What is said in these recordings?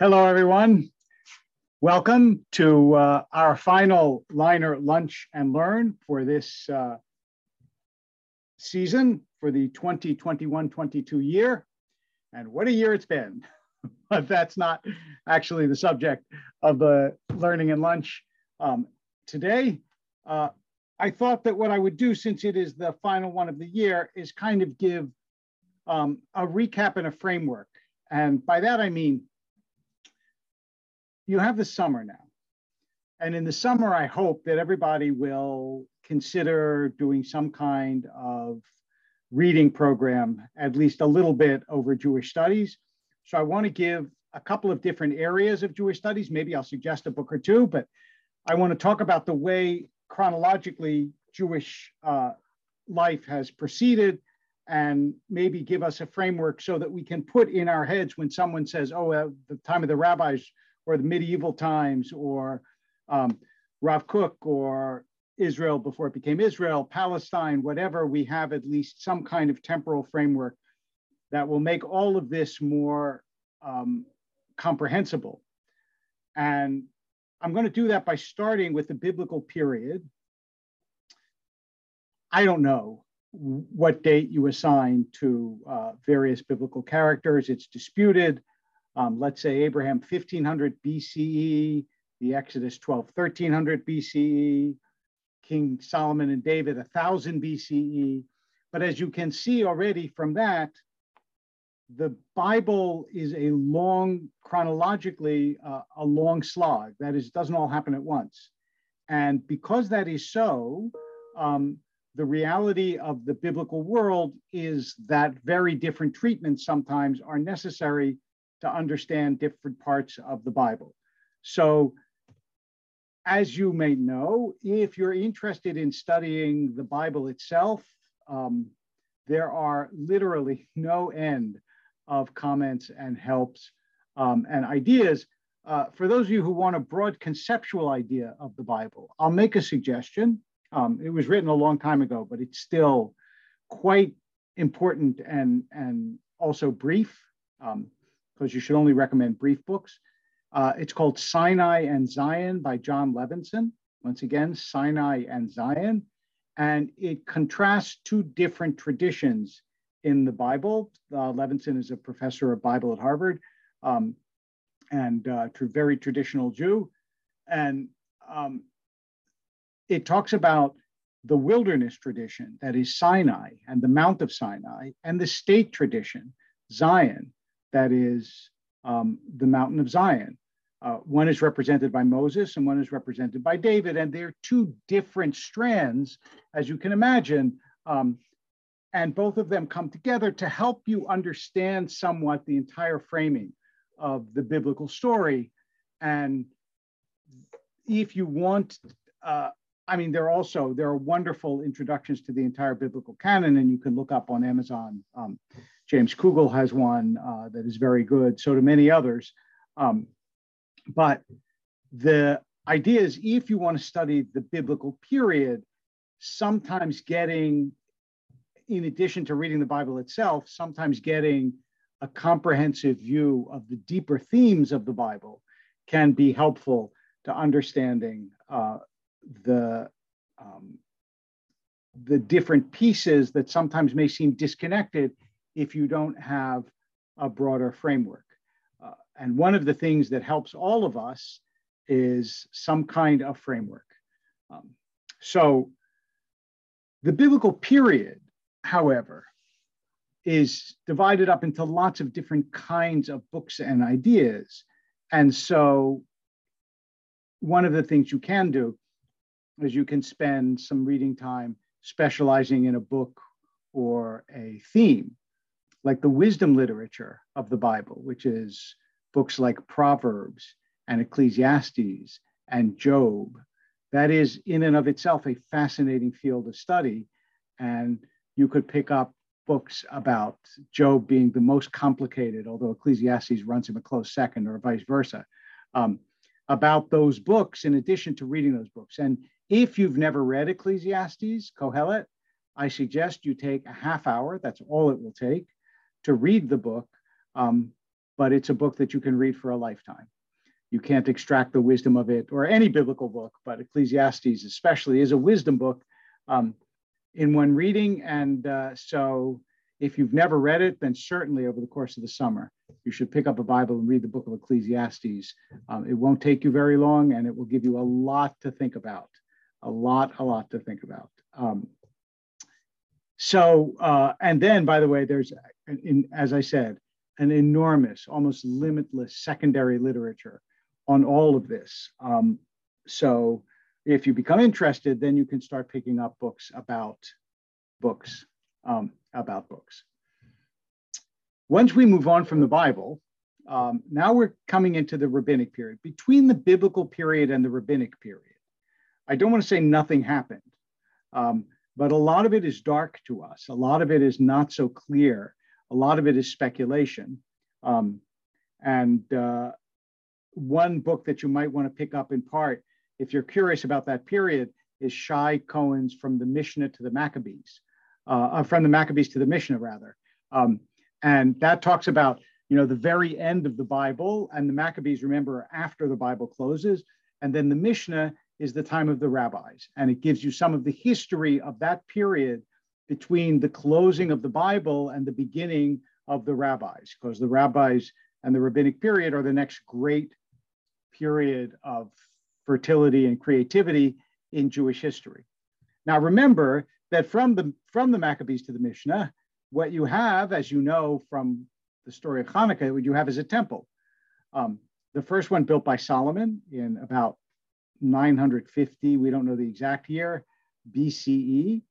Hello, everyone. Welcome to uh, our final Lainer Lunch and Learn for this uh, season for the 2021-22 year. And what a year it's been. but that's not actually the subject of the Learning and Lunch um, today. Uh, I thought that what I would do, since it is the final one of the year, is kind of give um, a recap and a framework. And by that, I mean, you have the summer now. And in the summer, I hope that everybody will consider doing some kind of reading program, at least a little bit over Jewish studies. So I want to give a couple of different areas of Jewish studies. Maybe I'll suggest a book or two, but I want to talk about the way chronologically Jewish uh, life has proceeded and maybe give us a framework so that we can put in our heads when someone says, oh, uh, the time of the rabbis or the medieval times or um, Rav Kook or Israel before it became Israel, Palestine, whatever, we have at least some kind of temporal framework that will make all of this more um, comprehensible. And I'm going to do that by starting with the biblical period. I don't know what date you assign to uh, various biblical characters. It's disputed. Um, let's say Abraham 1500 BCE, the Exodus 12, 1300 BCE, King Solomon and David 1000 BCE. But as you can see already from that, the Bible is a long, chronologically, uh, a long slog. That is, doesn't all happen at once. And because that is so, um, the reality of the biblical world is that very different treatments sometimes are necessary to understand different parts of the Bible. So, as you may know, if you're interested in studying the Bible itself, um, there are literally no end of comments and helps um, and ideas. Uh, for those of you who want a broad conceptual idea of the Bible, I'll make a suggestion. Um, it was written a long time ago, but it's still quite important and, and also brief, because you should only recommend brief books. Uh, it's called Sinai and Zion by Jon Levenson. Once again, Sinai and Zion. And it contrasts two different traditions in the Bible. Uh, Levenson is a professor of Bible at Harvard um, and uh, very traditional Jew. And um, it talks about the wilderness tradition, that is Sinai and the Mount of Sinai, and the state tradition, Zion, that is um, the mountain of Zion. Uh, one is represented by Moses and one is represented by David, and they're two different strands, as you can imagine, um, and both of them come together to help you understand somewhat the entire framing of the biblical story. And if you want, uh, I mean, there are also there are wonderful introductions to the entire biblical canon, and you can look up on Amazon. Um, James Kugel has one uh, that is very good. So do many others. Um, but the idea is, if you want to study the biblical period, sometimes getting in addition to reading the Bible itself, sometimes getting a comprehensive view of the deeper themes of the Bible can be helpful to understanding uh, the um, the different pieces that sometimes may seem disconnected if you don't have a broader framework. Uh, and one of the things that helps all of us is some kind of framework. Um, so the biblical period however, is divided up into lots of different kinds of books and ideas. And so, one of the things you can do is you can spend some reading time specializing in a book or a theme, like the wisdom literature of the Bible, which is books like Proverbs and Ecclesiastes and Job. That is, in and of itself, a fascinating field of study. And you could pick up books about Job being the most complicated, although Ecclesiastes runs him a close second, or vice versa, um, about those books in addition to reading those books. And if you've never read Ecclesiastes, Kohelet, I suggest you take a half hour, that's all it will take, to read the book. Um, but it's a book that you can read for a lifetime. You can't extract the wisdom of it or any biblical book, but Ecclesiastes especially is a wisdom book um, in one reading. And uh, so if you've never read it, then certainly over the course of the summer, you should pick up a Bible and read the book of Ecclesiastes. Um, it won't take you very long and it will give you a lot to think about, a lot, a lot to think about. Um, so, uh, and then, by the way, there's, in, as I said, an enormous, almost limitless secondary literature on all of this. Um, so, if you become interested, then you can start picking up books about books, um, about books. Once we move on from the Bible, um, now we're coming into the rabbinic period. Between the biblical period and the rabbinic period, I don't want to say nothing happened. Um, but a lot of it is dark to us. A lot of it is not so clear. A lot of it is speculation. Um, and uh, one book that you might want to pick up in part, if you're curious about that period, is Shaye Cohen's From the Mishnah to the Maccabees, uh, uh, from the Maccabees to the Mishnah, rather. Um, and that talks about, you know, the very end of the Bible, and the Maccabees, remember, after the Bible closes, and then the Mishnah is the time of the rabbis. And it gives you some of the history of that period between the closing of the Bible and the beginning of the rabbis, because the rabbis and the rabbinic period are the next great period of fertility and creativity in Jewish history. Now, remember that from the, from the Maccabees to the Mishnah, what you have, as you know from the story of Hanukkah, what you have is a temple. Um, the first one built by Solomon in about 950, we don't know the exact year, BCE,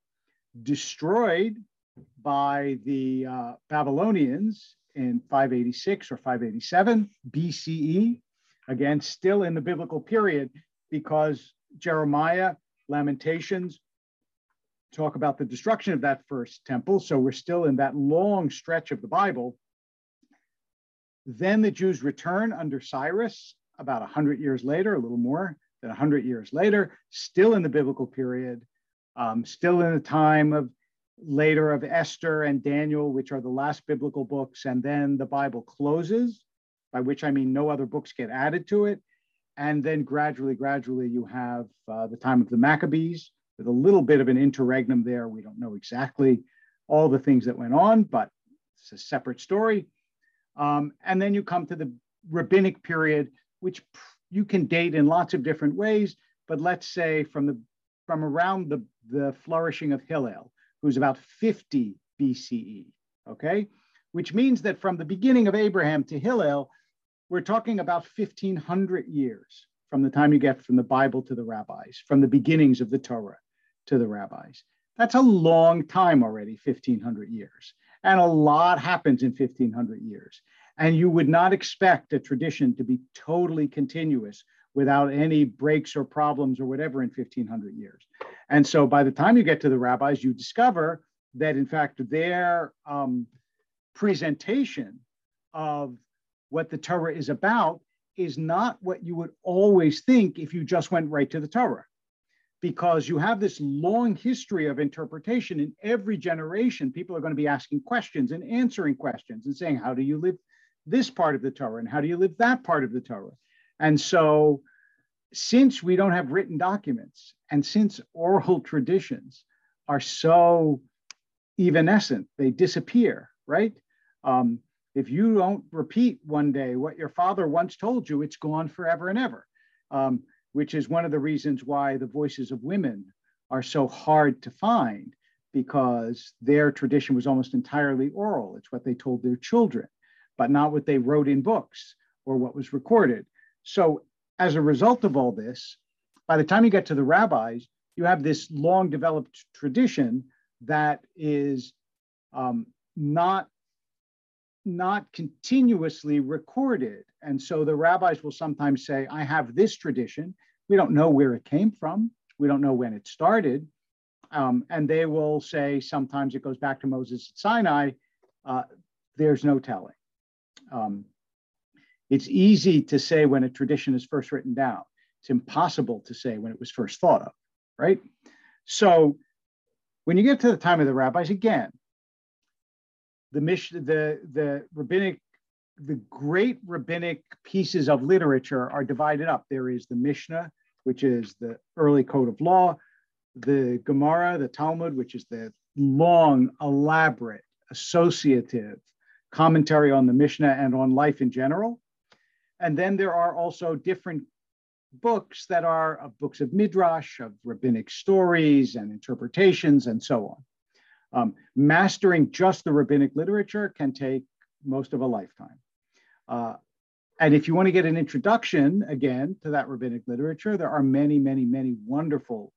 destroyed by the uh, Babylonians in 586 or 587 BCE. Again, still in the biblical period, because Jeremiah, Lamentations talk about the destruction of that first temple. So we're still in that long stretch of the Bible. Then the Jews return under Cyrus about 100 years later, a little more that 100 years later, still in the biblical period, um, still in the time of later of Esther and Daniel, which are the last biblical books, and then the Bible closes, by which I mean no other books get added to it. And then gradually, gradually, you have uh, the time of the Maccabees with a little bit of an interregnum there. We don't know exactly all the things that went on, but it's a separate story. Um, and then you come to the rabbinic period, which you can date in lots of different ways, but let's say from the from around the, the flourishing of Hillel, who's about 50 BCE, okay? Which means that from the beginning of Abraham to Hillel, we're talking about 1500 years from the time you get from the Bible to the rabbis, from the beginnings of the Torah to the rabbis. That's a long time already, 1500 years. And a lot happens in 1500 years. And you would not expect a tradition to be totally continuous without any breaks or problems or whatever in 1500 years. And so by the time you get to the rabbis, you discover that in fact their um, presentation of what the Torah is about is not what you would always think if you just went right to the Torah. Because you have this long history of interpretation in every generation, people are going to be asking questions and answering questions and saying, How do you live this part of the Torah and how do you live that part of the Torah? And so, since we don't have written documents and since oral traditions are so evanescent, they disappear, right? Um, if you don't repeat one day what your father once told you, it's gone forever and ever, um, which is one of the reasons why the voices of women are so hard to find because their tradition was almost entirely oral. It's what they told their children but not what they wrote in books or what was recorded. So, as a result of all this, by the time you get to the rabbis, you have this long developed tradition that is um, not not continuously recorded. And so the rabbis will sometimes say, I have this tradition. We don't know where it came from. We don't know when it started. Um, and they will say, sometimes it goes back to Moses at Sinai. Uh, there's no telling. Um, it's easy to say when a tradition is first written down. It's impossible to say when it was first thought of, right? So when you get to the time of the rabbis, again, the mission, the, the rabbinic the great rabbinic pieces of literature are divided up. There is the Mishnah, which is the early code of law, the Gemara, the Talmud, which is the long, elaborate, associative commentary on the Mishnah and on life in general. And then there are also different books that are uh, books of midrash, of rabbinic stories and interpretations, and so on. Um, mastering just the rabbinic literature can take most of a lifetime. Uh, and if you want to get an introduction again to that rabbinic literature, there are many, many, many wonderful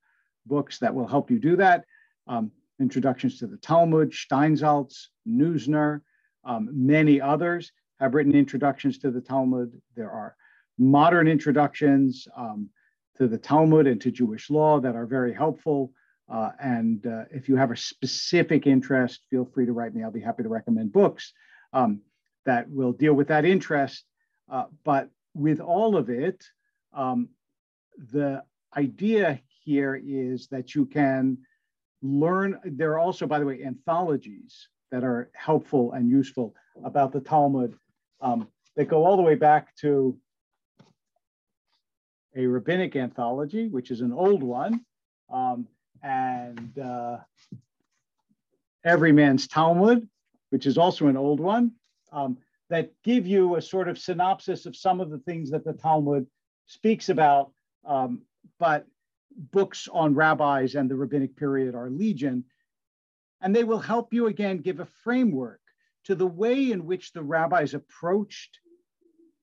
books that will help you do that. Um, introductions to the Talmud, Steinsaltz, Neusner, um, many others have written introductions to the Talmud. There are modern introductions um, to the Talmud and to Jewish law that are very helpful. Uh, and uh, if you have a specific interest, feel free to write me. I'll be happy to recommend books um, that will deal with that interest. Uh, but with all of it, um, the idea here is that you can learn. There are also, by the way, anthologies that are helpful and useful about the Talmud um, that go all the way back to a rabbinic anthology, which is an old one, um, and uh, Every Man's Talmud, which is also an old one, um, that give you a sort of synopsis of some of the things that the Talmud speaks about. Um, but books on rabbis and the rabbinic period are legion. And they will help you again give a framework to the way in which the rabbis approached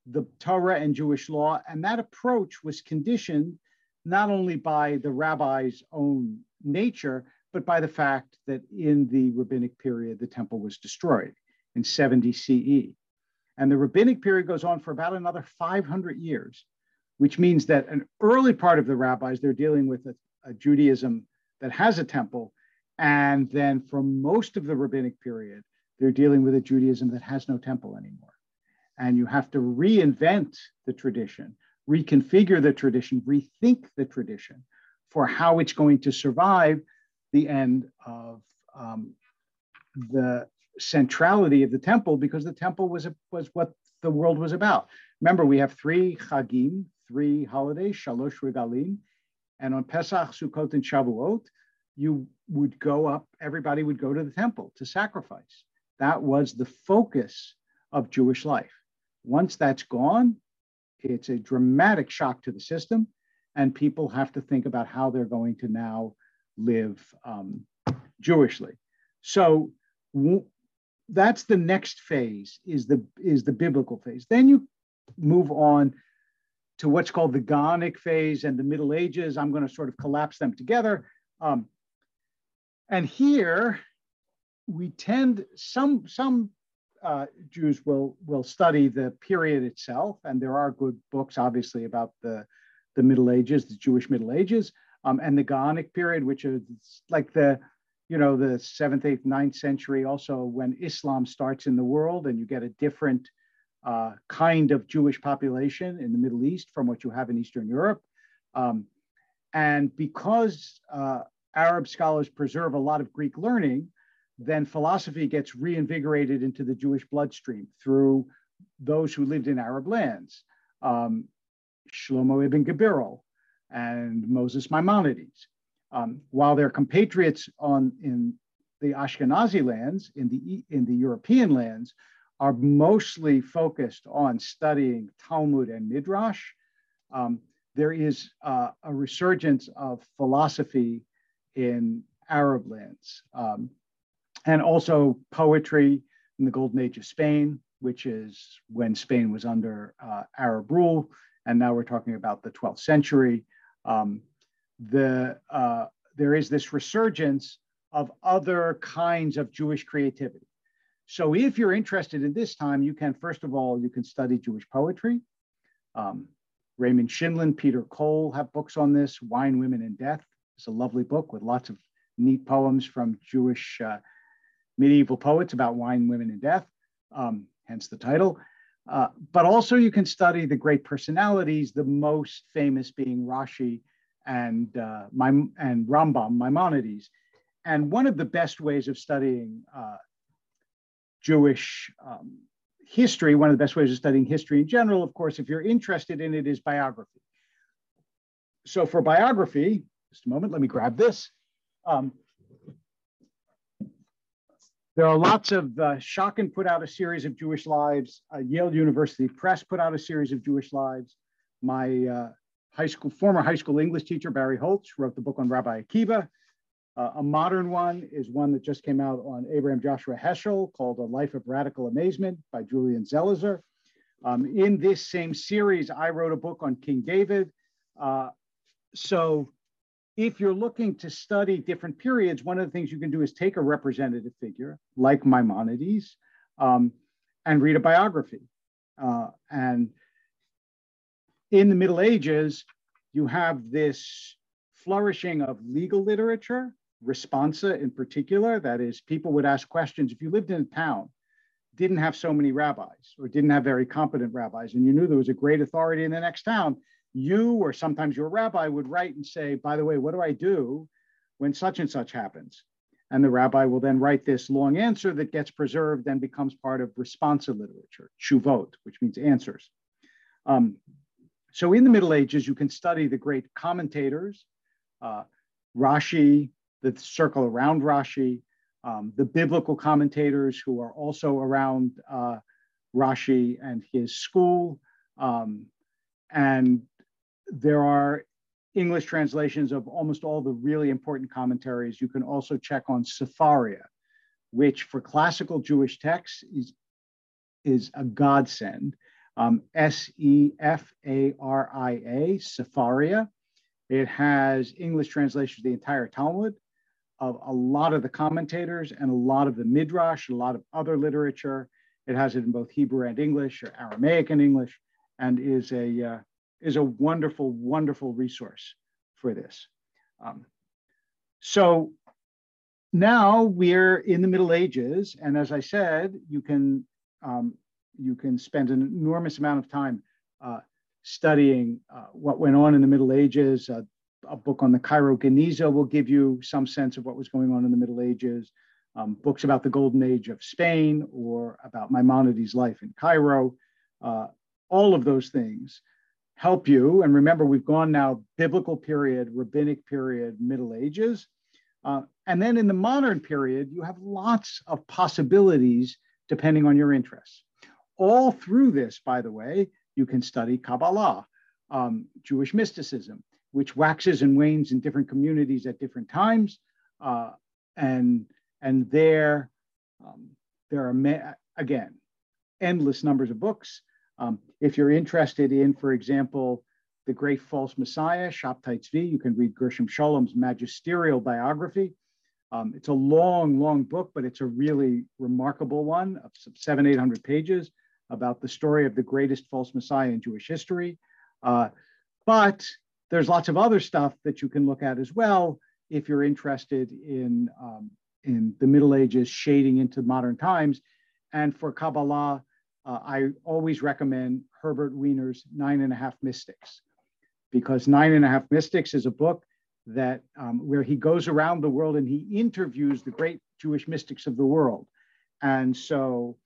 the Torah and Jewish law. And that approach was conditioned not only by the rabbi's own nature, but by the fact that in the rabbinic period, the temple was destroyed in 70 CE. And the rabbinic period goes on for about another 500 years, which means that an early part of the rabbis, they're dealing with a, a Judaism that has a temple. And then for most of the rabbinic period, they're dealing with a Judaism that has no temple anymore and you have to reinvent the tradition, reconfigure the tradition, rethink the tradition for how it's going to survive the end of um, the centrality of the temple because the temple was, a, was what the world was about. Remember, we have three chagim, three holidays, shalosh regalim, and on Pesach, Sukkot, and Shavuot, you would go up, everybody would go to the temple to sacrifice. That was the focus of Jewish life. Once that's gone, it's a dramatic shock to the system, and people have to think about how they're going to now live um, Jewishly. So w- that's the next phase is the is the biblical phase. Then you move on to what's called the Gaonic phase and the Middle Ages. I'm going to sort of collapse them together. Um, and here we tend some some uh, Jews will will study the period itself, and there are good books, obviously, about the the Middle Ages, the Jewish Middle Ages, um, and the Gaonic period, which is like the you know the seventh, eighth, ninth century. Also, when Islam starts in the world, and you get a different uh, kind of Jewish population in the Middle East from what you have in Eastern Europe, um, and because uh, Arab scholars preserve a lot of Greek learning then philosophy gets reinvigorated into the Jewish bloodstream through those who lived in Arab lands, um, Shlomo ibn Gabirol and Moses Maimonides. Um, while their compatriots on in the Ashkenazi lands, in the in the European lands, are mostly focused on studying Talmud and Midrash. Um, there is uh, a resurgence of philosophy in Arab lands. Um, and also poetry in the golden age of Spain, which is when Spain was under uh, Arab rule. And now we're talking about the 12th century. Um, the, uh, there is this resurgence of other kinds of Jewish creativity. So if you're interested in this time, you can, first of all, you can study Jewish poetry. Um, Raymond Scheindlin, Peter Cole have books on this. Wine, Women, and Death It's a lovely book with lots of neat poems from Jewish uh, medieval poets about wine, women, and death, um, hence the title. Uh, but also you can study the great personalities, the most famous being Rashi and, uh, Maim- and Rambam, Maimonides. And one of the best ways of studying uh, Jewish um, history, one of the best ways of studying history in general, of course, if you're interested in it, is biography. So for biography, just a moment, let me grab this. Um, there are lots of, uh, Schocken put out a series of Jewish lives. Uh, Yale University Press put out a series of Jewish lives. My uh, high school, former high school English teacher, Barry Holtz, wrote the book on Rabbi Akiva. Uh, a modern one is one that just came out on Abraham Joshua Heschel called A Life of Radical Amazement by Julian Zelizer. Um, in this same series, I wrote a book on King David. Uh, so if you're looking to study different periods, one of the things you can do is take a representative figure like Maimonides um, and read a biography. Uh, and in the Middle Ages, you have this flourishing of legal literature, responsa in particular. That is, people would ask questions. If you lived in a town, didn't have so many rabbis or didn't have very competent rabbis, and you knew there was a great authority in the next town, you or sometimes your rabbi would write and say, by the way, what do I do when such and such happens? And the rabbi will then write this long answer that gets preserved and becomes part of responsa literature, shuvot, which means answers. Um, so in the Middle Ages, you can study the great commentators, uh, Rashi, the circle around Rashi, um, the biblical commentators who are also around uh, Rashi and his school, um, and there are English translations of almost all the really important commentaries. You can also check on Sefaria, which for classical Jewish texts is, is a godsend. Um, S E F A R I A, Sefaria. It has English translations of the entire Talmud, of a lot of the commentators, and a lot of the Midrash, and a lot of other literature. It has it in both Hebrew and English, or Aramaic and English, and is a uh, is a wonderful, wonderful resource for this. Um, so now we're in the Middle Ages, and as I said, you can um, you can spend an enormous amount of time uh, studying uh, what went on in the Middle Ages. Uh, a book on the Cairo Geniza will give you some sense of what was going on in the Middle Ages. Um, books about the Golden Age of Spain or about Maimonides' life in Cairo. Uh, all of those things help you. And remember, we've gone now biblical period, rabbinic period, Middle Ages. Uh, and then in the modern period, you have lots of possibilities depending on your interests. All through this, by the way, you can study Kabbalah, um, Jewish mysticism, which waxes and wanes in different communities at different times. Uh, and, and there, um, there are, again, endless numbers of books. Um, if you're interested in, for example, the great false messiah, Shabtai Tzvi, you can read Gershom Scholem's magisterial biography. Um, it's a long, long book, but it's a really remarkable one of seven, 800 pages about the story of the greatest false messiah in Jewish history. Uh, but there's lots of other stuff that you can look at as well if you're interested in, um, in the Middle Ages shading into modern times. And for Kabbalah, uh, I always recommend Herbert Weiner's Nine and a Half Mystics, because Nine and a Half Mystics is a book that um, where he goes around the world and he interviews the great Jewish mystics of the world. And so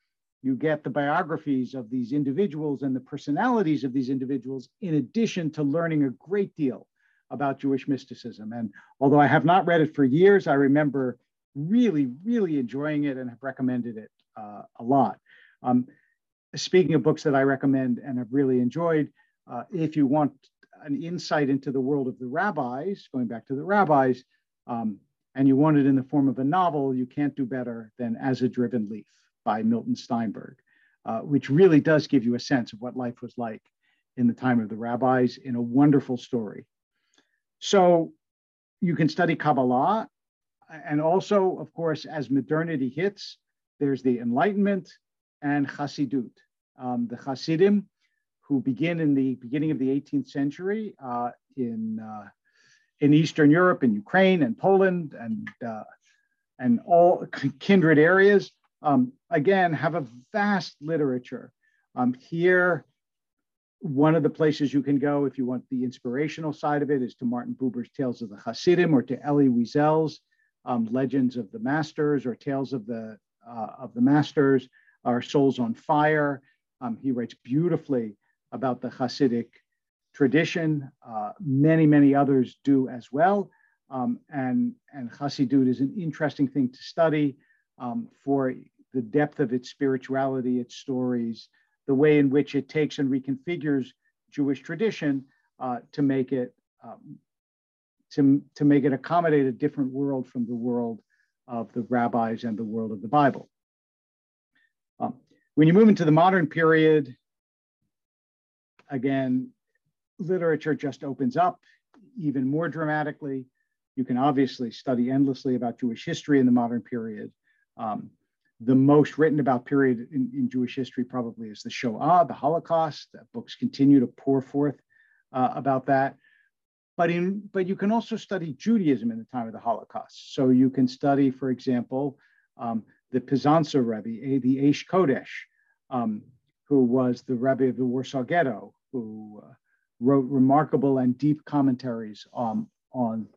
you get the biographies of these individuals and the personalities of these individuals, in addition to learning a great deal about Jewish mysticism. And although I have not read it for years, I remember really, really enjoying it and have recommended it uh, a lot. Um, speaking of books that I recommend and have really enjoyed, uh, if you want an insight into the world of the rabbis, going back to the rabbis, um, and you want it in the form of a novel, you can't do better than As a Driven Leaf by Milton Steinberg, uh, which really does give you a sense of what life was like in the time of the rabbis in a wonderful story. So you can study Kabbalah. And also, of course, as modernity hits, there's the Enlightenment, and Hasidut. Um, the Hasidim, who begin in the beginning of the 18th century uh, in, uh, in Eastern Europe, in Ukraine and Poland, and, uh, and all kindred areas, um, again, have a vast literature. Um, here, one of the places you can go if you want the inspirational side of it is to Martin Buber's Tales of the Hasidim or to Elie Wiesel's um, Legends of the Masters or Tales of the, uh, of the Masters. Our Souls on Fire. Um, he writes beautifully about the Hasidic tradition. Uh, many, many others do as well. Um, and, and Hasidut is an interesting thing to study um, for the depth of its spirituality, its stories, the way in which it takes and reconfigures Jewish tradition uh, to make it um, to, to make it accommodate a different world from the world of the rabbis and the world of the Bible. Um, when you move into the modern period, again, literature just opens up even more dramatically. You can obviously study endlessly about Jewish history in the modern period. Um, the most written about period in, in, Jewish history probably is the Shoah, the Holocaust. books continue to pour forth uh, about that. But, in, but you can also study Judaism in the time of the Holocaust. So you can study, for example, um, the Pizansa Rebbe, the Aish Kodesh, um, who was the Rebbe of the Warsaw Ghetto, who uh, wrote remarkable and deep commentaries um, on,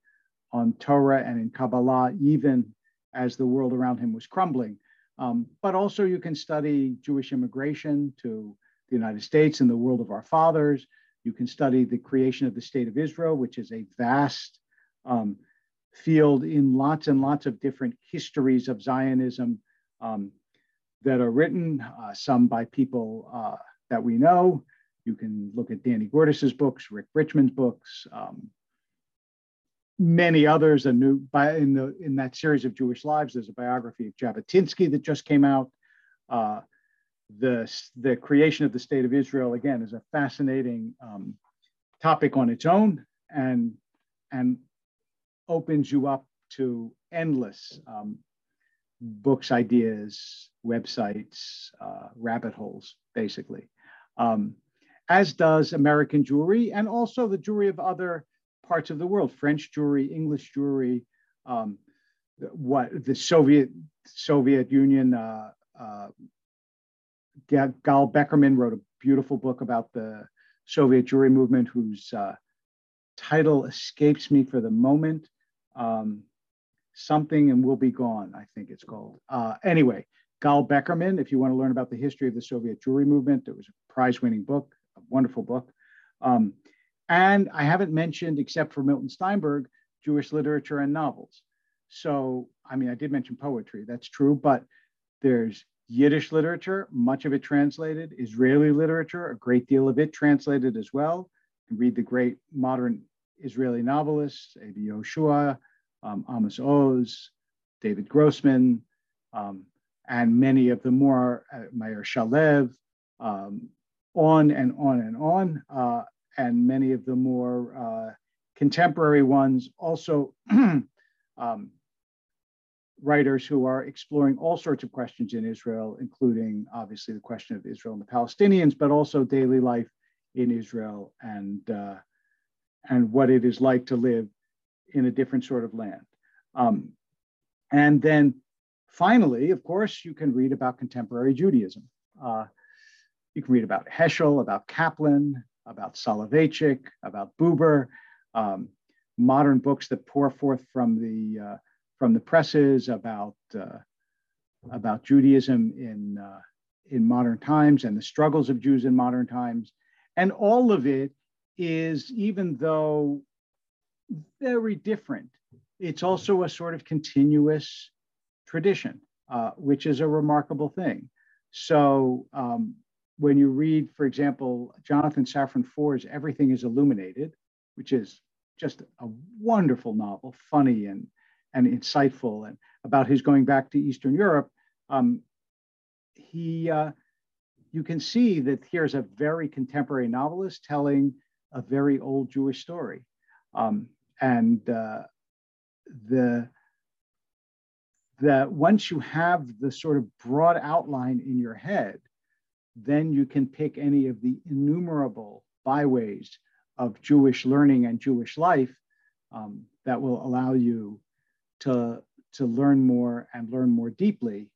on Torah and in Kabbalah, even as the world around him was crumbling. Um, but also you can study Jewish immigration to the United States and the world of our fathers. You can study the creation of the state of Israel, which is a vast um, field in lots and lots of different histories of Zionism um, that are written, uh, some by people uh, that we know. You can look at Danny Gordis's books, Rick Richman's books, um, many others. A new by in the in that series of Jewish lives, there's a biography of Jabotinsky that just came out. Uh, the the creation of the state of Israel again is a fascinating um, topic on its own, and and opens you up to endless um, books, ideas, websites, uh, rabbit holes, basically. Um, as does American Jewry and also the Jewry of other parts of the world, French Jewry, English Jewry, um, what the Soviet Soviet Union. Uh, uh, Gal Beckerman wrote a beautiful book about the Soviet Jewry movement, whose uh, title escapes me for the moment. Um, something and we'll be gone, I think it's called. Uh, anyway, Gal Beckerman, if you want to learn about the history of the Soviet Jewry movement, it was a prize winning book, a wonderful book. Um, and I haven't mentioned, except for Milton Steinberg, Jewish literature and novels. So, I mean, I did mention poetry, that's true, but there's Yiddish literature, much of it translated, Israeli literature, a great deal of it translated as well. You can read the great modern Israeli novelists, Levi Yehoshua, um, Amos Oz, David Grossman, um, and many of the more, uh, Shalev, um, on and on and on. Uh, and many of the more uh, contemporary ones also um, writers who are exploring all sorts of questions in Israel, including obviously the question of Israel and the Palestinians, but also daily life in Israel and uh, and what it is like to live in a different sort of land. Um, and then finally, of course, you can read about contemporary Judaism. Uh, you can read about Heschel, about Kaplan, about Soloveitchik, about Buber, um, modern books that pour forth from the uh, from the presses about uh, about Judaism in uh, in modern times and the struggles of Jews in modern times, and all of it is even though very different, it's also a sort of continuous tradition, uh, which is a remarkable thing. So um, when you read, for example, Jonathan Safran Foer's Everything is Illuminated, which is just a wonderful novel, funny and, and insightful, and about his going back to Eastern Europe, um, he, uh, you can see that here's a very contemporary novelist telling a very old Jewish story. Um, and uh, the, the, once you have the sort of broad outline in your head, then you can pick any of the innumerable byways of Jewish learning and Jewish life um, that will allow you to, to learn more and learn more deeply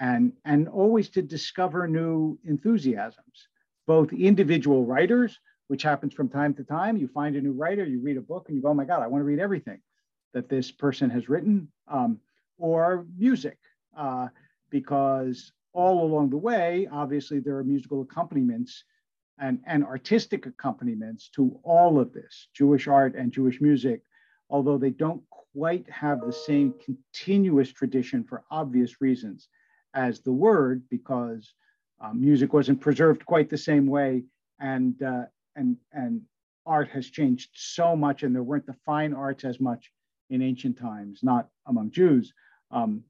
and, and always to discover new enthusiasms, both individual writers, which happens from time to time. You find a new writer, you read a book, and you go, oh my God, I want to read everything that this person has written, um, or music, uh, because all along the way, obviously, there are musical accompaniments and, and artistic accompaniments to all of this Jewish art and Jewish music, although they don't quite have the same continuous tradition for obvious reasons as the word, because um, music wasn't preserved quite the same way, and uh, and and art has changed so much, and there weren't the fine arts as much in ancient times, not among Jews. Um,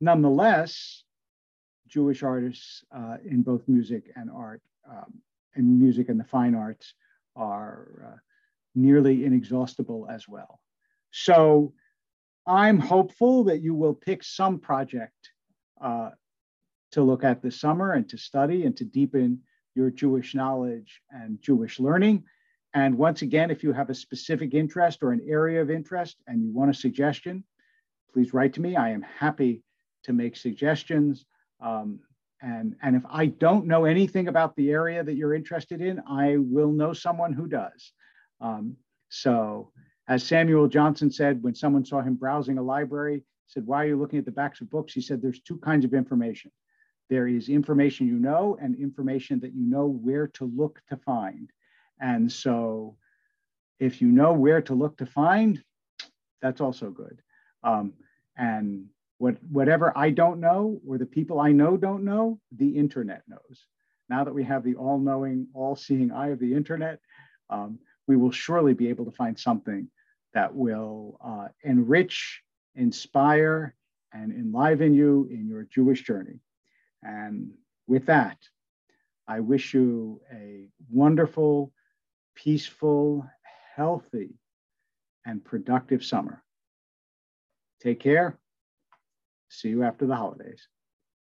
nonetheless, Jewish artists uh, in both music and art, um, and music and the fine arts, are uh, nearly inexhaustible as well. So I'm hopeful that you will pick some project uh, to look at this summer and to study and to deepen your Jewish knowledge and Jewish learning. And once again, if you have a specific interest or an area of interest and you want a suggestion, please write to me. I am happy to make suggestions. Um, and, and if I don't know anything about the area that you're interested in, I will know someone who does. Um, so as Samuel Johnson said, when someone saw him browsing a library, said, why are you looking at the backs of books? He said, there's two kinds of information. There is information you know and information that you know where to look to find. And so if you know where to look to find, that's also good. Um, and what, whatever I don't know or the people I know don't know, the internet knows. Now that we have the all knowing, all seeing eye of the internet, um, we will surely be able to find something that will uh, enrich, inspire, and enliven you in your Jewish journey. And with that, I wish you a wonderful, peaceful, healthy, and productive summer. Take care. See you after the holidays.